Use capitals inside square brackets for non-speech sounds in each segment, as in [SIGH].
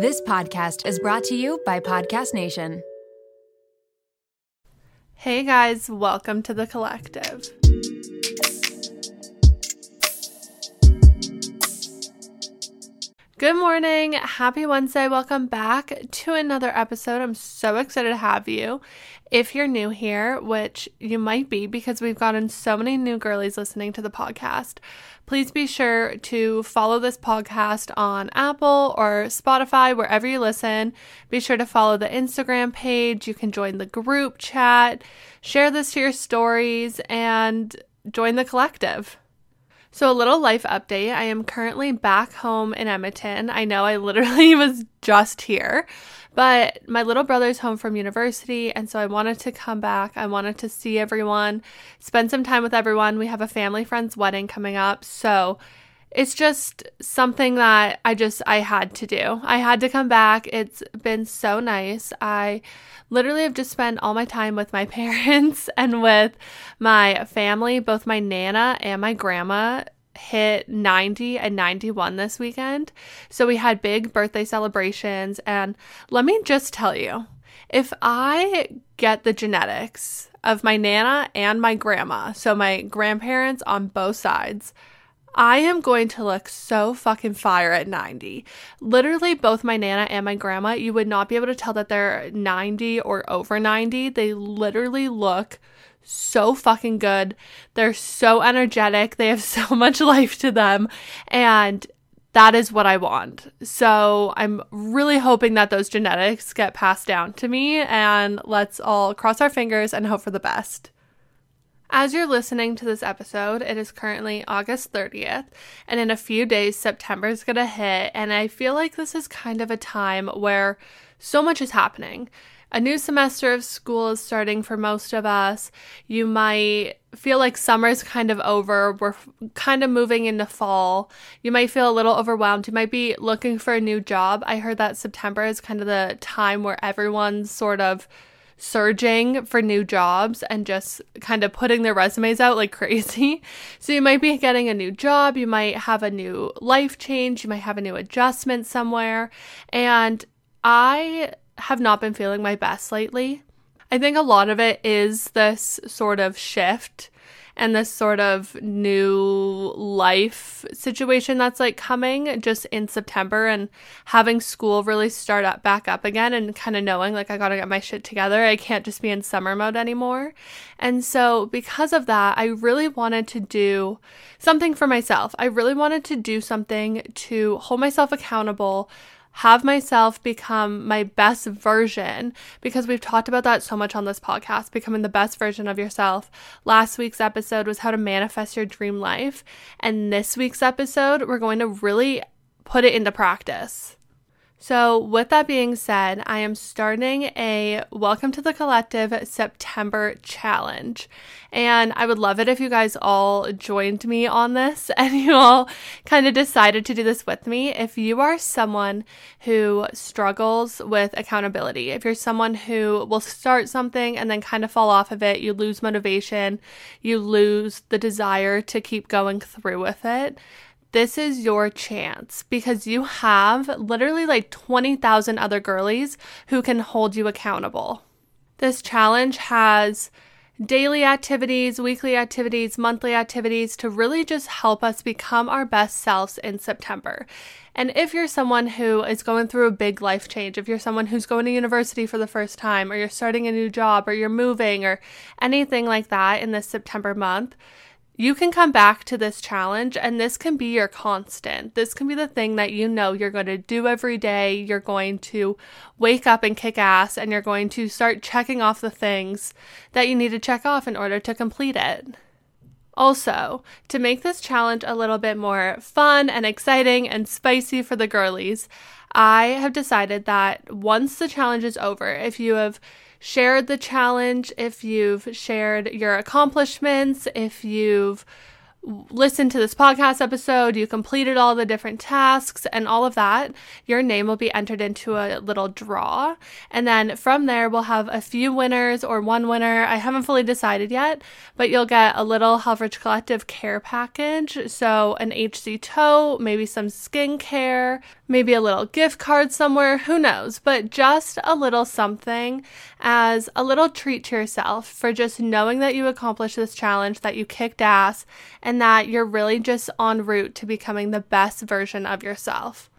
This podcast is brought to you by Podcast Nation. Hey guys, welcome to the collective. Good morning. Happy Wednesday. Welcome back to another episode. I'm so excited to have you. If you're new here, which you might be because we've gotten so many new girlies listening to the podcast, please be sure to follow this podcast on Apple or Spotify, wherever you listen. Be sure to follow the Instagram page. You can join the group chat, share this to your stories, and join the collective. So, a little life update. I am currently back home in Edmonton. I know I literally [LAUGHS] was just here, but my little brother's home from university. And so I wanted to come back. I wanted to see everyone, spend some time with everyone. We have a family friend's wedding coming up. So, it's just something that I just I had to do. I had to come back. It's been so nice. I literally have just spent all my time with my [LAUGHS] parents and with my family. Both my nana and my grandma hit 90 and 91 this weekend. So we had big birthday celebrations and let me just tell you, if I get the genetics of my nana and my grandma, so my grandparents on both sides, I am going to look so fucking fire at 90. Literally, both my Nana and my grandma, you would not be able to tell that they're 90 or over 90. They literally look so fucking good. They're so energetic. They have [LAUGHS] so much life to them. And that is what I want. So I'm really hoping that those genetics get passed down to me. And let's all cross our fingers and hope for the best. As you're listening to this episode, it is currently August 30th, and in a few days, September is to hit. And I feel like this is kind of a time where so much is happening. A new semester of school is starting for most of us. You might feel like summer's kind of over. We're kind of moving into fall. You might feel a little overwhelmed. You might be looking for a new job. I heard that September is kind of the time where everyone's sort of surging for new jobs and just kind of putting their resumes out like [LAUGHS] crazy. So you might be getting a new job, you might have a new life change, you might have a new adjustment somewhere. And I have not been feeling my best lately. I think a lot of it is this sort of shift and this sort of new life situation that's like coming just in September and having school really start up back up again and kind of knowing like I got to get my shit together. I can't just be in summer mode anymore. And so because of that, I really wanted to do something for myself. I really wanted to do something to hold myself accountable have myself become my best version because we've talked about that so much on this podcast, becoming the best version of yourself. Last week's episode was how to manifest your dream life. And this week's episode, we're going to really put it into practice. So, with that being said, I am starting a Welcome to the Collective September challenge. And I would love it if you guys all joined me on this [LAUGHS] and you all kind of decided to do this with me. If you are someone who struggles with accountability, if you're someone who will start something and then kind of fall off of it, you lose motivation, you lose the desire to keep going through with it this is your chance because you have literally like 20,000 other girlies who can hold you accountable. This challenge has daily activities, weekly activities, monthly activities to really just help us become our best selves in September. And if you're someone who is going through a big life change, if you're someone who's going to university for the first time, or you're starting a new job, or you're moving, or anything like that in this September month, you can come back to this challenge and this can be your constant. This can be the thing that you know you're going to do every day. You're going to wake up and kick ass and you're going to start checking off the things that you need to check off in order to complete it. Also, to make this challenge a little bit more fun and exciting and spicy for the girlies, I have decided that once the challenge is over, if you have shared the challenge, if you've shared your accomplishments, if you've listened to this podcast episode, you completed all the different tasks and all of that, your name will be entered into a little draw. And then from there, we'll have a few winners or one winner. I haven't fully decided yet, but you'll get a little Helfrich Collective care package. So an HC tote, maybe some skincare, maybe a little gift card somewhere, who knows, but just a little something as a little treat to yourself for just knowing that you accomplished this challenge, that you kicked ass, and that you're really just en route to becoming the best version of yourself.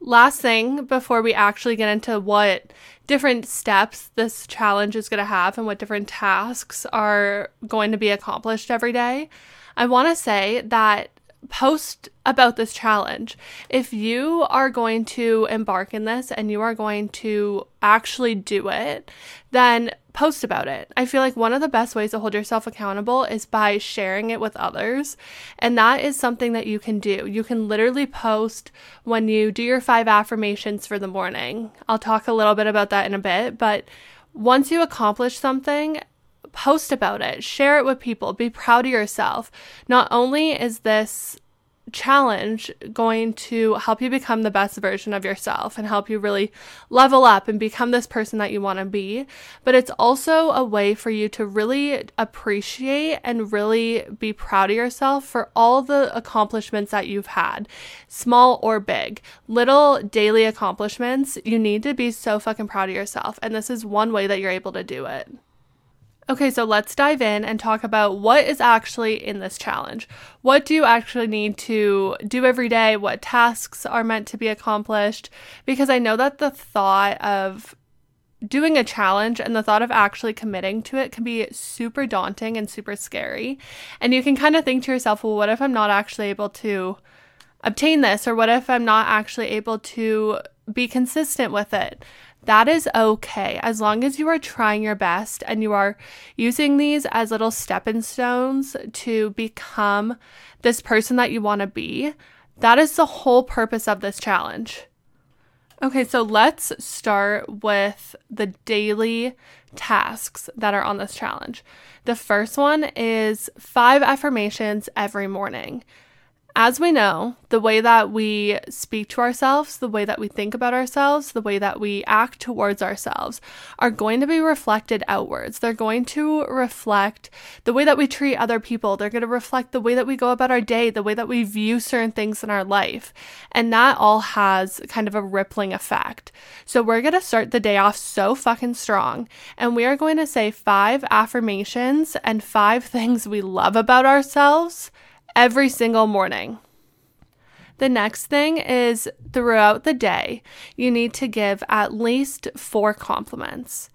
Last thing before we actually get into what different steps this challenge is going to have and what different tasks are going to be accomplished every day, I want to say that post about this challenge. If you are going to embark in this and you are going to actually do it, then post about it. I feel like one of the best ways to hold yourself accountable is by sharing it with others. And that is something that you can do. You can literally post when you do your five affirmations for the morning. I'll talk a little bit about that in a bit, but once you accomplish something, post about it, share it with people, be proud of yourself. Not only is this challenge going to help you become the best version of yourself and help you really level up and become this person that you want to be. But it's also a way for you to really appreciate and really be proud of yourself for all the accomplishments that you've had, small or big, little daily accomplishments. You need to be so fucking proud of yourself. And this is one way that you're able to do it. Okay, so let's dive in and talk about what is actually in this challenge. What do you actually need to do every day? What tasks are meant to be accomplished? Because I know that the thought of doing a challenge and the thought of actually committing to it can be super daunting and super scary. And you can kind of think to yourself, well, what if I'm not actually able to obtain this? Or what if I'm not actually able to be consistent with it? That is okay as long as you are trying your best and you are using these as little stepping stones to become this person that you want to be. That is the whole purpose of this challenge. Okay, so let's start with the daily tasks that are on this challenge. The first one is five affirmations every morning as we know, the way that we speak to ourselves, the way that we think about ourselves, the way that we act towards ourselves are going to be reflected outwards. They're going to reflect the way that we treat other people. They're going to reflect the way that we go about our day, the way that we view certain things in our life. And that all has kind of a rippling effect. So we're going to start the day off so fucking strong. And we are going to say five affirmations and five [LAUGHS] things we love about ourselves every single morning. The next thing is throughout the day, you need to give at least four compliments.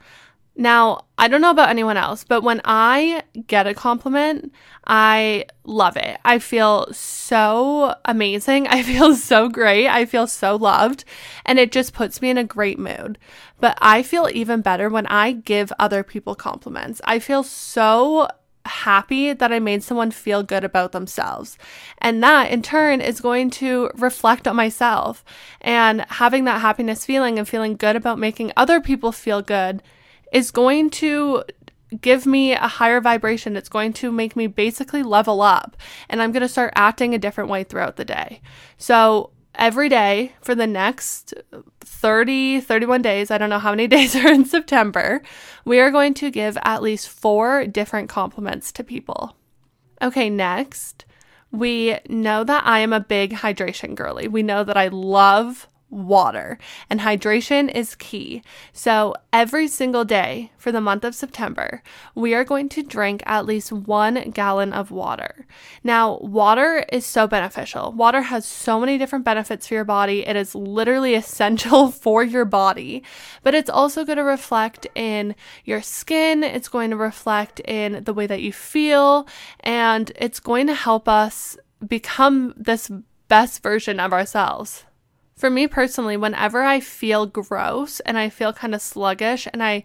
Now, I don't know about anyone else, but when I get a compliment, I love it. I feel so amazing. [LAUGHS] I feel so great. I feel so loved. And it just puts me in a great mood. But I feel even better when I give other people compliments. I feel so happy that I made someone feel good about themselves. And that in turn is going to reflect on myself. And having that happiness feeling and feeling good about making other people feel good is going to give me a higher vibration. It's going to make me basically level up. And I'm going to start acting a different way throughout the day. So every day for the next 30, 31 days, I don't know how many [LAUGHS] days are in September, we are going to give at least four different compliments to people. Okay, next, we know that I am a big hydration girly. We know that I love water, and hydration is key. So, every single day for the month of September, we are going to drink at least one gallon of water. Now, water is so beneficial. Water has so many different benefits for your body, it is literally [LAUGHS] essential for your body, but it's also going to reflect in your skin, it's going to reflect in the way that you feel, and it's going to help us become this best version of ourselves. For me personally, whenever I feel gross and I feel kind of sluggish and I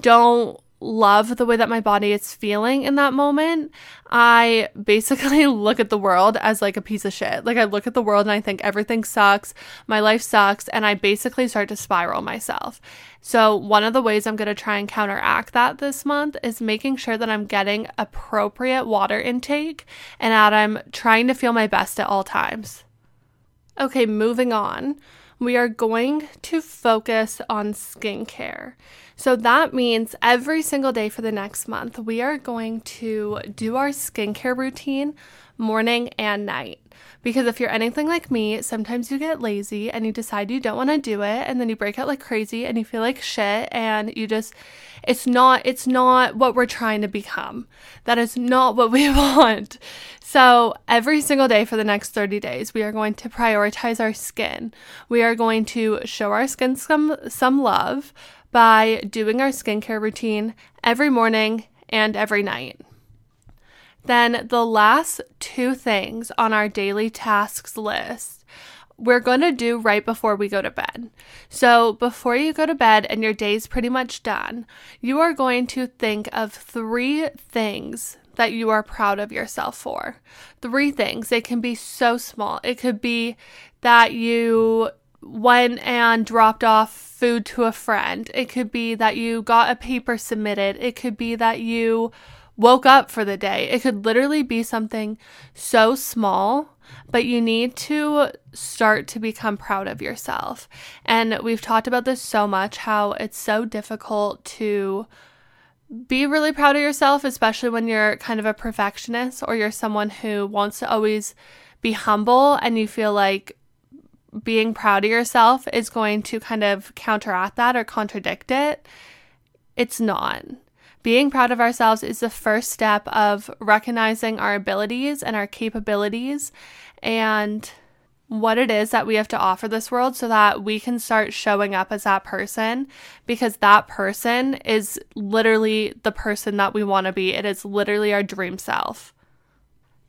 don't love the way that my body is feeling in that moment, I [LAUGHS] basically look at the world as like a piece of shit. Like I look at the world and I think everything sucks, my life sucks, and I basically start to spiral myself. So, one of the ways I'm going to try and counteract that this month is making sure that I'm getting appropriate water intake and that I'm trying to feel my best at all times. Okay, moving on we are going to focus on skincare. So that means every single day for the next month, we are going to do our skincare routine morning and night. Because if you're anything like me, sometimes you get lazy and you decide you don't want to do it and then you break out like crazy and you feel like shit and you just it's not it's not what we're trying to become. That is not what we [LAUGHS] want. So, every single day for the next 30 days, we are going to prioritize our skin. We are going to show our skin some some love by doing our skincare routine every morning and every night. Then, the last two things on our daily tasks list we're going to do right before we go to bed. So, before you go to bed and your day's pretty much done, you are going to think of three things that you are proud of yourself for. Three things. It can be so small. It could be that you went and dropped off food to a friend. It could be that you got a paper submitted. It could be that you woke up for the day. It could literally be something so small, but you need to start to become proud of yourself. And we've talked about this so much how it's so difficult to be really proud of yourself, especially when you're kind of a perfectionist or you're someone who wants to always be humble and you feel like being proud of yourself is going to kind of counteract that or contradict it. It's not. Being proud of ourselves is the first step of recognizing our abilities and our capabilities and what it is that we have to offer this world so that we can start showing up as that person because that person is literally the person that we want to be. It is literally our dream self.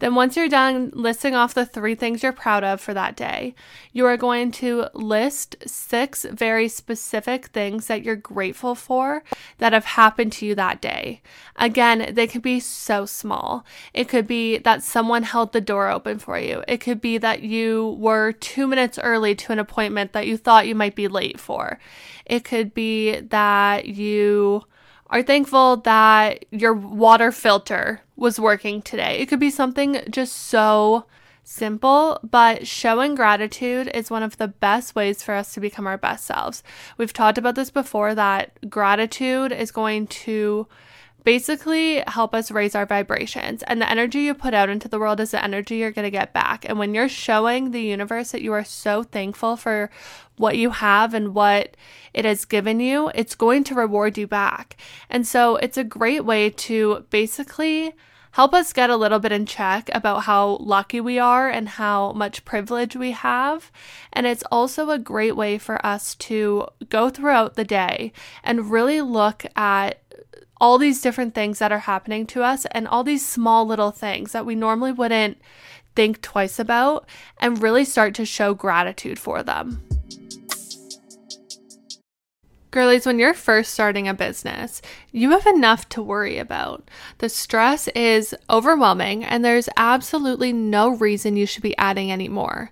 Then, once you're done listing off the three things you're proud of for that day, you are going to list six very specific things that you're grateful for that have happened to you that day. Again, they could be so small. It could be that someone held the door open for you, it could be that you were two minutes early to an appointment that you thought you might be late for, it could be that you are thankful that your water filter was working today. It could be something just so simple, but showing gratitude is one of the best ways for us to become our best selves. We've talked about this before that gratitude is going to basically help us raise our vibrations. And the energy you put out into the world is the energy you're going to get back. And when you're showing the universe that you are so thankful for what you have and what it has given you, it's going to reward you back. And so it's a great way to basically help us get a little bit in check about how lucky we are and how much privilege we have. And it's also a great way for us to go throughout the day and really look at all these different things that are happening to us and all these small little things that we normally wouldn't think twice about and really start to show gratitude for them. Girlies, when you're first starting a business, you have enough to worry about. The stress is overwhelming, and there's absolutely no reason you should be adding any more.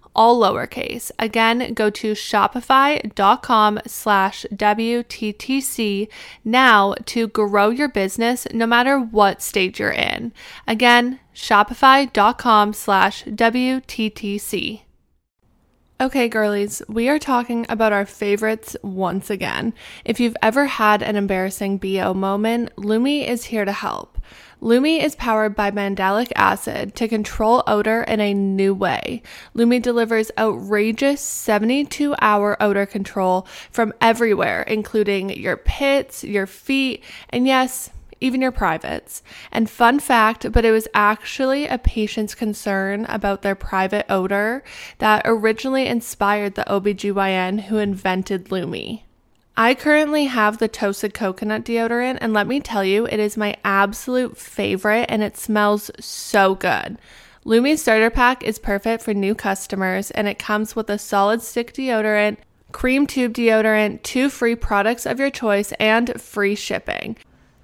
all lowercase. Again, go to shopify.com slash WTTC now to grow your business no matter what stage you're in. Again, shopify.com slash WTTC. Okay, girlies, we are talking about our favorites once again. If you've ever had an embarrassing BO moment, Lumi is here to help. Lume is powered by mandelic acid to control odor in a new way. Lumi delivers outrageous 72 hour odor control from everywhere, including your pits, your feet, and yes, even your privates. And fun fact, but it was actually a patient's concern about their private odor that originally inspired the OBGYN who invented Lume. I currently have the toasted coconut deodorant, and let me tell you, it is my absolute favorite and it smells so good. Lume Starter Pack is perfect for new customers, and it comes with a solid stick deodorant, cream tube deodorant, two free products of your choice, and free shipping.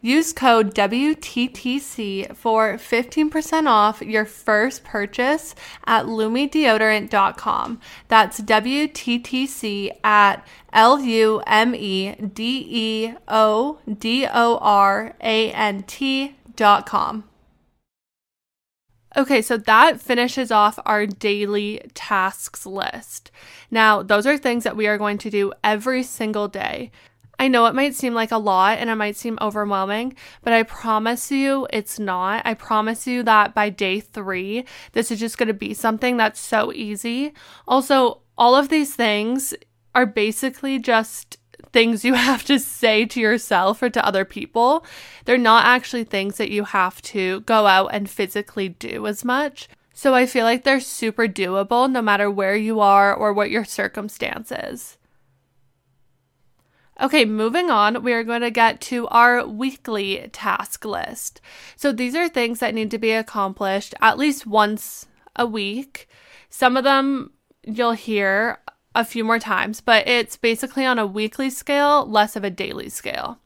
Use code WTTC for 15% off your first purchase at lumedeodorant.com. That's WTTC at L U M E D E O D O R A N T dot com. Okay, so that finishes off our daily tasks list. Now, those are things that we are going to do every single day. I know it might seem like a lot and it might seem overwhelming, but I promise you it's not. I promise you that by day three, this is just going to be something that's so easy. Also, all of these things are basically just things you [LAUGHS] have to say to yourself or to other people. They're not actually things that you have to go out and physically do as much. So I feel like they're super doable no matter where you are or what your circumstances. Okay, moving on, we are going to get to our weekly task list. So these are things that need to be accomplished at least once a week. Some of them you'll hear a few more times, but it's basically on a weekly scale, less of a daily scale.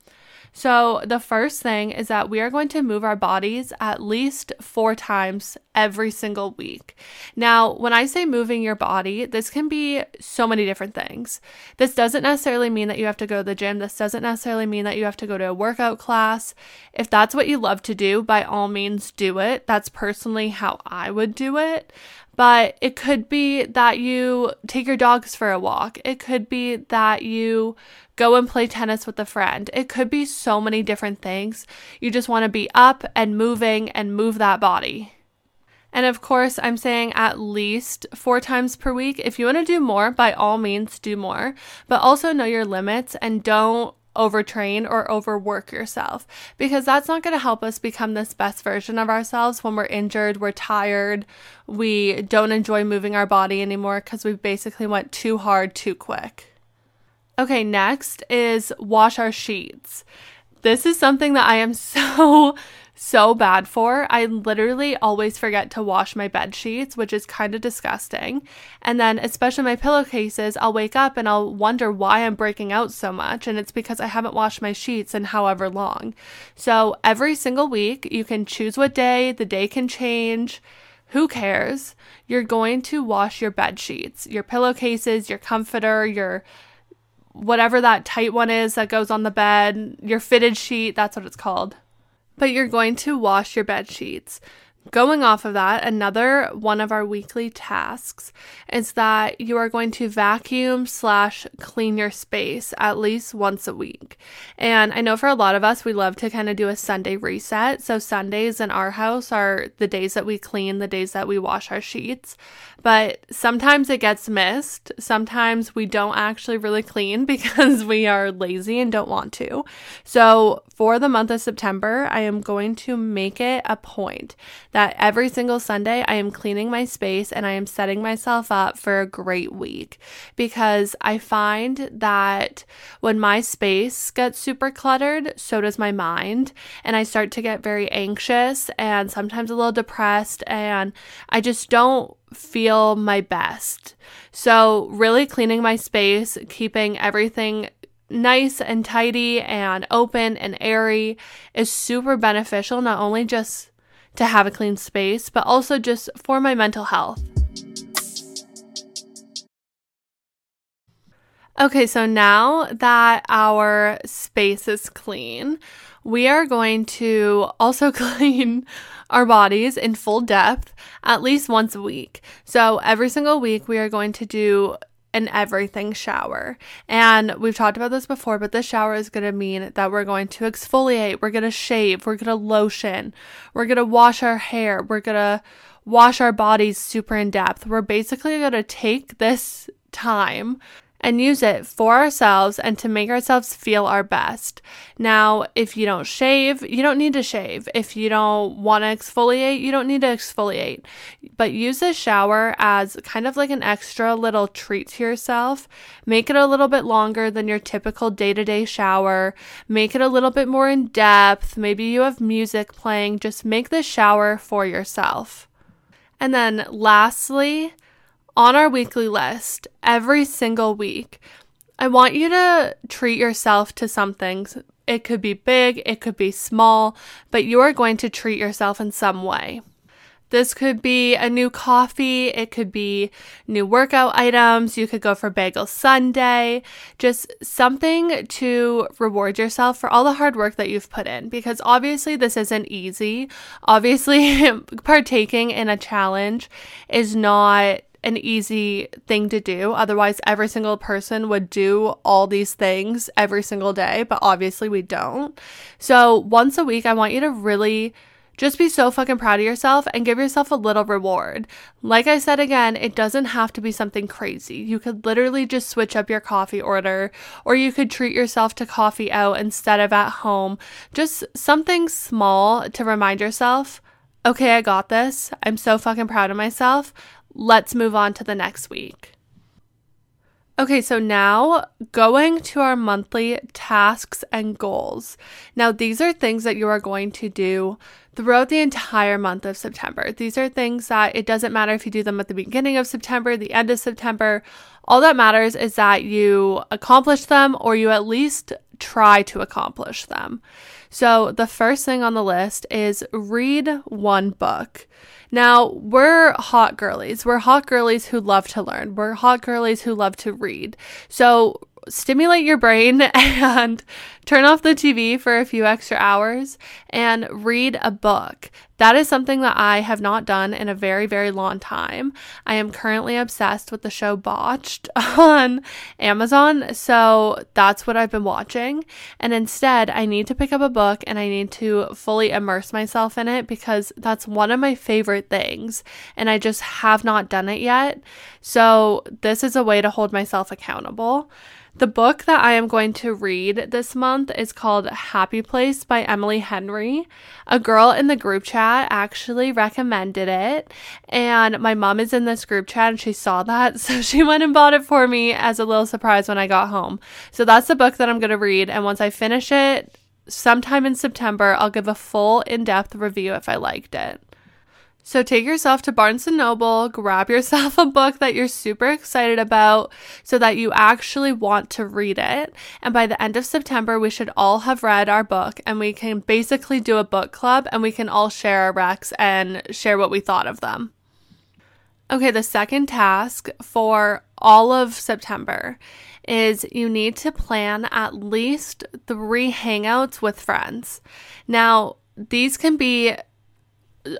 So, the first thing is that we are going to move our bodies at least four times every single week. Now, when I say moving your body, this can be so many different things. This doesn't necessarily mean that you have to go to the gym. This doesn't necessarily mean that you have to go to a workout class. If that's what you love to do, by all means do it. That's personally how I would do it. But it could be that you take your dogs for a walk. It could be that you go and play tennis with a friend. It could be so many different things. You just want to be up and moving and move that body. And of course, I'm saying at least four times per week. If you want to do more, by all means, do more, but also know your limits and don't overtrain or overwork yourself because that's not going to help us become this best version of ourselves when we're injured, we're tired, we don't enjoy moving our body anymore because we basically went too hard too quick. Okay, next is wash our sheets. This is something that I am [LAUGHS] so, so bad for. I literally always forget to wash my bed sheets, which is kind of disgusting. And then, especially my pillowcases, I'll wake up and I'll wonder why I'm breaking out so much. And it's because I haven't washed my sheets in however long. So, every single week, you can choose what day, the day can change. Who cares? You're going to wash your bed sheets, your pillowcases, your comforter, your whatever that tight one is that goes on the bed, your fitted sheet, that's what it's called. But you're going to wash your bed sheets. Going off of that, another one of our weekly tasks is that you are going to vacuum slash clean your space at least once a week. And I know for a lot of us, we love to kind of do a Sunday reset. So Sundays in our house are the days that we clean, the days that we wash our sheets. But sometimes it gets missed. Sometimes we don't actually really clean [LAUGHS] because we are lazy and don't want to. So for the month of September, I am going to make it a point that every single Sunday I am cleaning my space and I am setting myself up for a great week because I find that when my space gets super cluttered, so does my mind. And I start to get very anxious and sometimes a little depressed, and I just don't feel my best. So, really cleaning my space, keeping everything nice and tidy and open and airy is super beneficial, not only just to have a clean space, but also just for my mental health. Okay, so now that our space is clean, we are going to also [LAUGHS] clean our bodies in full depth at least once a week. So every single week, we are going to do an everything shower. And we've talked about this before, but this shower is going to mean that we're going to exfoliate, we're going to shave, we're going to lotion, we're going to wash our hair, we're going to wash our bodies super in depth. We're basically going to take this time and use it for ourselves and to make ourselves feel our best. Now, if you don't shave, you don't need to shave. If you don't want to exfoliate, you don't need to exfoliate. But use the shower as kind of like an extra little treat to yourself. Make it a little bit longer than your typical day to day shower. Make it a little bit more in depth. Maybe you have music playing. Just make the shower for yourself. And then lastly, on our weekly list every single week. I want you to treat yourself to something. It could be big, it could be small, but you are going to treat yourself in some way. This could be a new coffee, it could be new workout items, you could go for bagel Sunday, just something to reward yourself for all the hard work that you've put in because obviously this isn't easy. Obviously, [LAUGHS] partaking in a challenge is not an easy thing to do. Otherwise, every single person would do all these things every single day, but obviously we don't. So, once a week, I want you to really just be so fucking proud of yourself and give yourself a little reward. Like I said again, it doesn't have to be something crazy. You could literally just switch up your coffee order, or you could treat yourself to coffee out instead of at home. Just something small to remind yourself okay, I got this. I'm so fucking proud of myself. Let's move on to the next week. Okay, so now going to our monthly tasks and goals. Now, these are things that you are going to do throughout the entire month of September. These are things that it doesn't matter if you do them at the beginning of September, the end of September. All that matters is that you accomplish them or you at least try to accomplish them. So, the first thing on the list is read one book. Now, we're hot girlies. We're hot girlies who love to learn. We're hot girlies who love to read. So, stimulate your brain [LAUGHS] and turn off the TV for a few extra hours and read a book. That is something that I have not done in a very, very long time. I am currently obsessed with the show Botched [LAUGHS] on Amazon, so that's what I've been watching. And instead, I need to pick up a book and I need to fully immerse myself in it because that's one of my favorite things, and I just have not done it yet. So, this is a way to hold myself accountable. The book that I am going to read this month is called Happy Place by Emily Henry. A girl in the group chat actually recommended it, and my mom is in this group chat and she saw that, [LAUGHS] so she went and bought it for me as a little surprise when I got home. So that's the book that I'm going to read, and once I finish it, sometime in September, I'll give a full in depth review if I liked it. So take yourself to Barnes and Noble, grab yourself [LAUGHS] a book that you're super excited about so that you actually want to read it. And by the end of September, we should all have read our book and we can basically do a book club and we can all share our recs and share what we thought of them. Okay, the second task for all of September is you need to plan at least three hangouts with friends. Now, these can be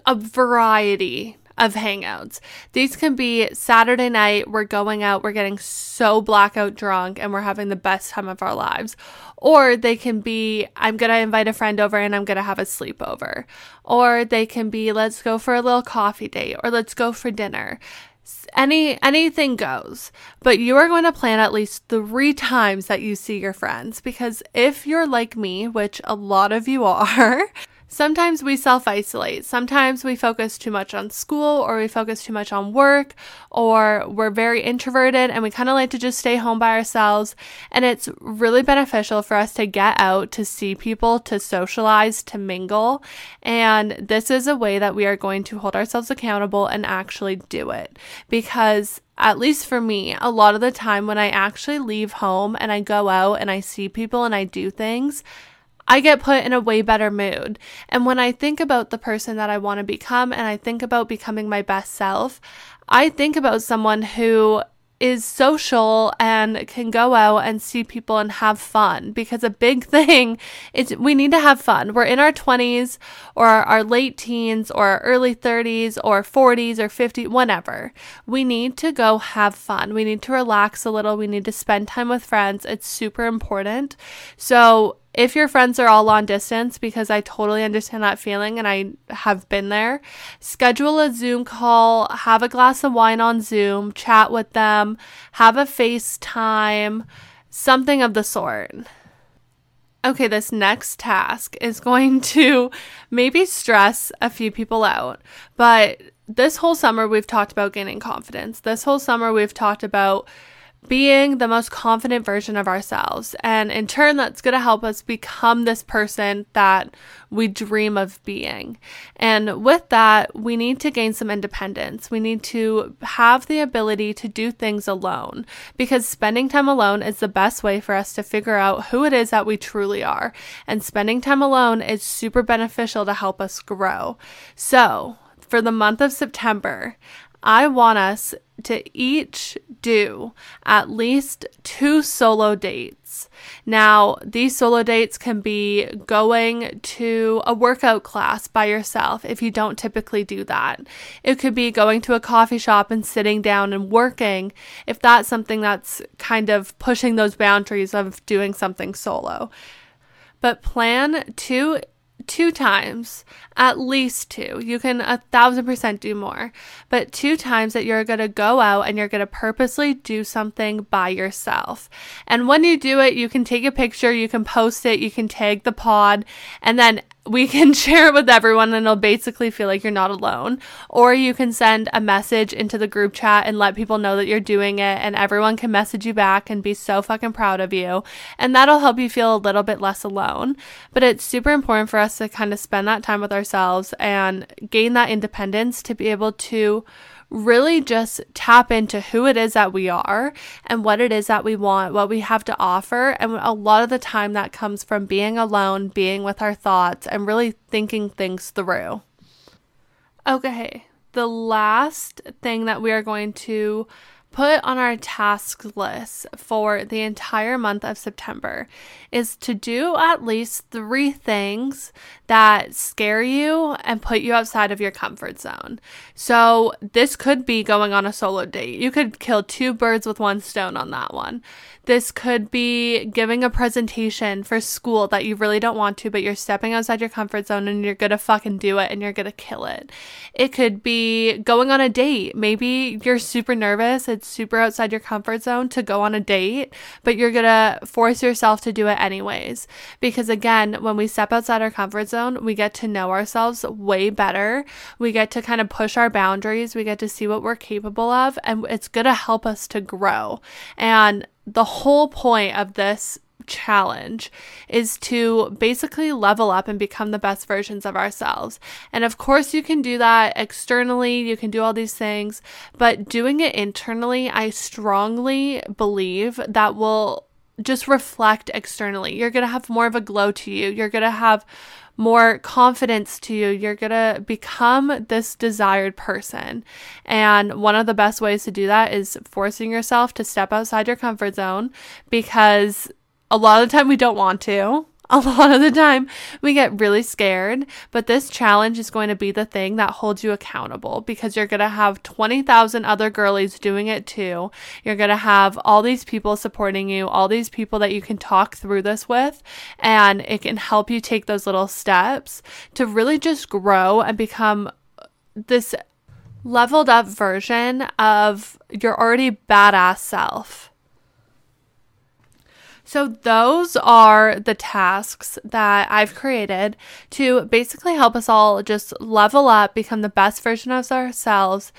a variety of hangouts. These can be Saturday night, we're going out, we're getting so blackout drunk, and we're having the best time of our lives. Or they can be, I'm to invite a friend over and I'm to have a sleepover. Or they can be, let's go for a little coffee date or let's go for dinner. Any anything goes, but you are going to plan at least three [LAUGHS] times that you see your friends because if you're like me, which a lot of you [LAUGHS] are, sometimes we self isolate. Sometimes we focus too much on school or we focus too much on work or we're very introverted and we kind of like to just stay home by ourselves. And it's really beneficial for us to get out, to see people, to socialize, to mingle. And this is a way that we are going to hold ourselves accountable and actually do it. Because at least for me, a lot of the time when I actually leave home and I go out and I see people and I do things, I get put in a way better mood. And when I think about the person that I want to become and I think about becoming my best self, I think about someone who is social and can go out and see people and have fun because a big [LAUGHS] thing is we need to have fun. We're in our 20s or our late teens or our early 30s or 40s or 50, whatever. We need to go have fun. We need to relax a little. We need to spend time with friends. It's super important. So, if your friends are all long distance, because I totally understand that feeling and I have been there, schedule a Zoom call, have a glass of wine on Zoom, chat with them, have a FaceTime, something of the sort. Okay, this next task is going [LAUGHS] to maybe stress a few people out, but this whole summer we've talked about gaining confidence. This whole summer we've talked about being the most confident version of ourselves. And in turn, that's going to help us become this person that we dream of being. And with that, we need to gain some independence. We need to have the ability to do things alone because spending time alone is the best way for us to figure out who it is that we truly are. And spending time alone is super beneficial to help us grow. So, for the month of September, I want us to each do at least two solo dates. Now, these solo dates can be going to a workout class by yourself if you don't typically do that. It could be going to a coffee shop and sitting down and working if that's something that's kind of pushing those boundaries of doing something solo. But plan two two times, at least two. You can a thousand percent do more, but two times that you're going to go out and you're going to purposely do something by yourself. And when you do it, you can take a picture, you can post it, you can tag the pod, and then we can [LAUGHS] share it with everyone and it'll basically feel like you're not alone. Or you can send a message into the group chat and let people know that you're doing it and everyone can message you back and be so fucking proud of you. And that'll help you feel a little bit less alone. But it's super important for us to kind of spend that time with ourselves and gain that independence to be able to really just tap into who it is that we are and what it is that we want, what we have to offer. And a lot of the time that comes from being alone, being with our thoughts, and really thinking things through. Okay, the last thing that we are going to put on our task list for the entire month of September is to do at least three things that scare you and put you outside of your comfort zone. So, this could be going on a solo date. You could kill two birds with one stone on that one. This could be giving a presentation for school that you really don't want to, but you're stepping outside your comfort zone and you're gonna fucking do it and you're gonna kill it. It could be going on a date. Maybe you're super nervous, it's super outside your comfort zone to go on a date, but you're gonna force yourself to do it anyways. Because again, when we step outside our comfort zone, we get to know ourselves way better. We get to kind of push our boundaries, we get to see what we're capable of, and it's gonna help us to grow. And the whole point of this challenge is to basically level up and become the best versions of ourselves. And of course, you can do that externally, you can do all these things, but doing it internally, I strongly believe that will just reflect externally. You're going to have more of a glow to you. You're going to have more confidence to you. You're going to become this desired person. And one of the best ways to do that is forcing yourself to step outside your comfort zone because a lot of the time we don't want to [LAUGHS] a lot of the time we get really scared, but this challenge is going to be the thing that holds you accountable because you're going to have 20,000 other girlies doing it too. You're going to have all these people supporting you, all these people that you can talk through this with, and it can help you take those little steps to really just grow and become this leveled up version of your already badass self. So, those are the tasks that I've created to basically help us all just level up, become the best version of ourselves,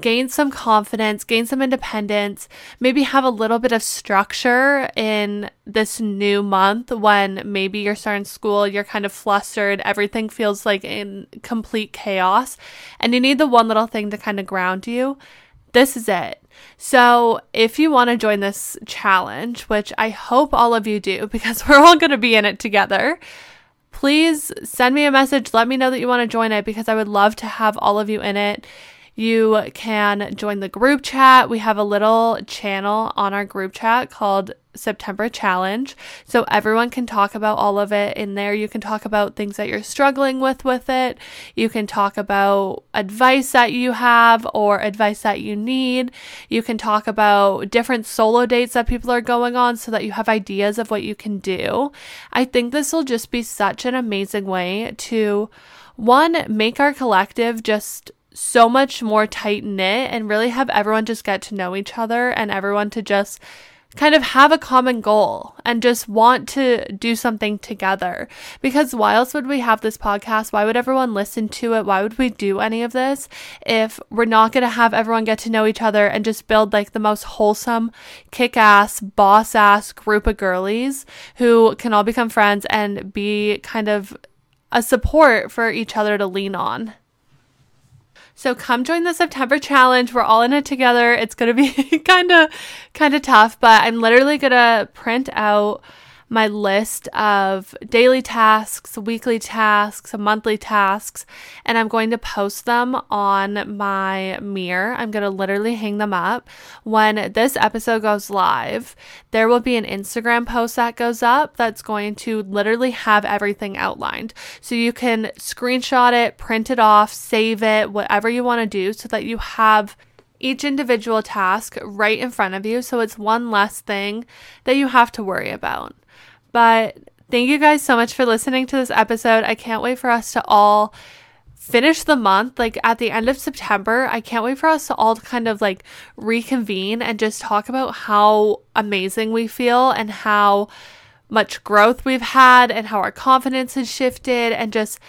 gain some confidence, gain some independence, maybe have a little bit of structure in this new month when maybe you're starting school, you're kind of flustered, everything feels like in complete chaos, and you need the one little thing to kind of ground you. This is it. So, if you want to join this challenge, which I hope all of you do [LAUGHS] because we're all going to be in it together, please send me a message. Let me know that you want to join it because I would love to have all of you in it. You can join the group chat. We have a little channel on our group chat called September Challenge. So everyone can talk about all of it in there. You can talk about things that you're struggling with with it. You can talk about advice that you have or advice that you need. You can talk about different solo dates that people are going on so that you have ideas of what you can do. I think this will just be such an amazing way to one make our collective just so much more tight knit and really have everyone just get to know each other and everyone to just kind of have a common goal and just want to do something together. Because why else would we have this podcast? Why would everyone listen to it? Why would we do any of this if we're not going to have everyone get to know each other and just build like the most wholesome, kick ass, boss ass group of girlies who can all become friends and be kind of a support for each other to lean on? So come join the September challenge. We're all in it together. It's going to be kind of kind of tough, but I'm literally going to print out my list of daily tasks, weekly tasks, monthly tasks, and I'm going to post them on my mirror. I'm going to literally hang them up. When this episode goes live, there will be an Instagram post that goes up that's going to literally have everything outlined. So you can screenshot it, print it off, save it, whatever you want to do so that you have each individual task right in front of you. So it's one less thing that you have to worry about. But thank you guys so much for listening to this episode. I can't wait for us to all finish the month like at the end of September. I can't wait for us to all kind of like reconvene and just talk about how amazing we feel and how much growth we've had and how our confidence has shifted and just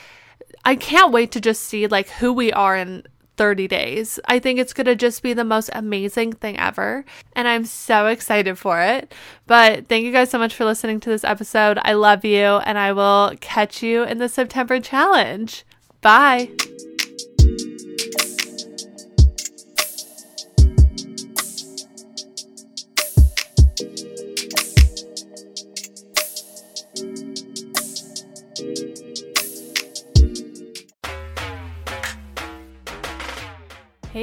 I can't wait to just see like who we are in 30 days. I think it's going to just be the most amazing thing ever. And I'm so excited for it. But thank you guys so much for listening to this episode. I love you, and I will catch you in the September challenge. Bye.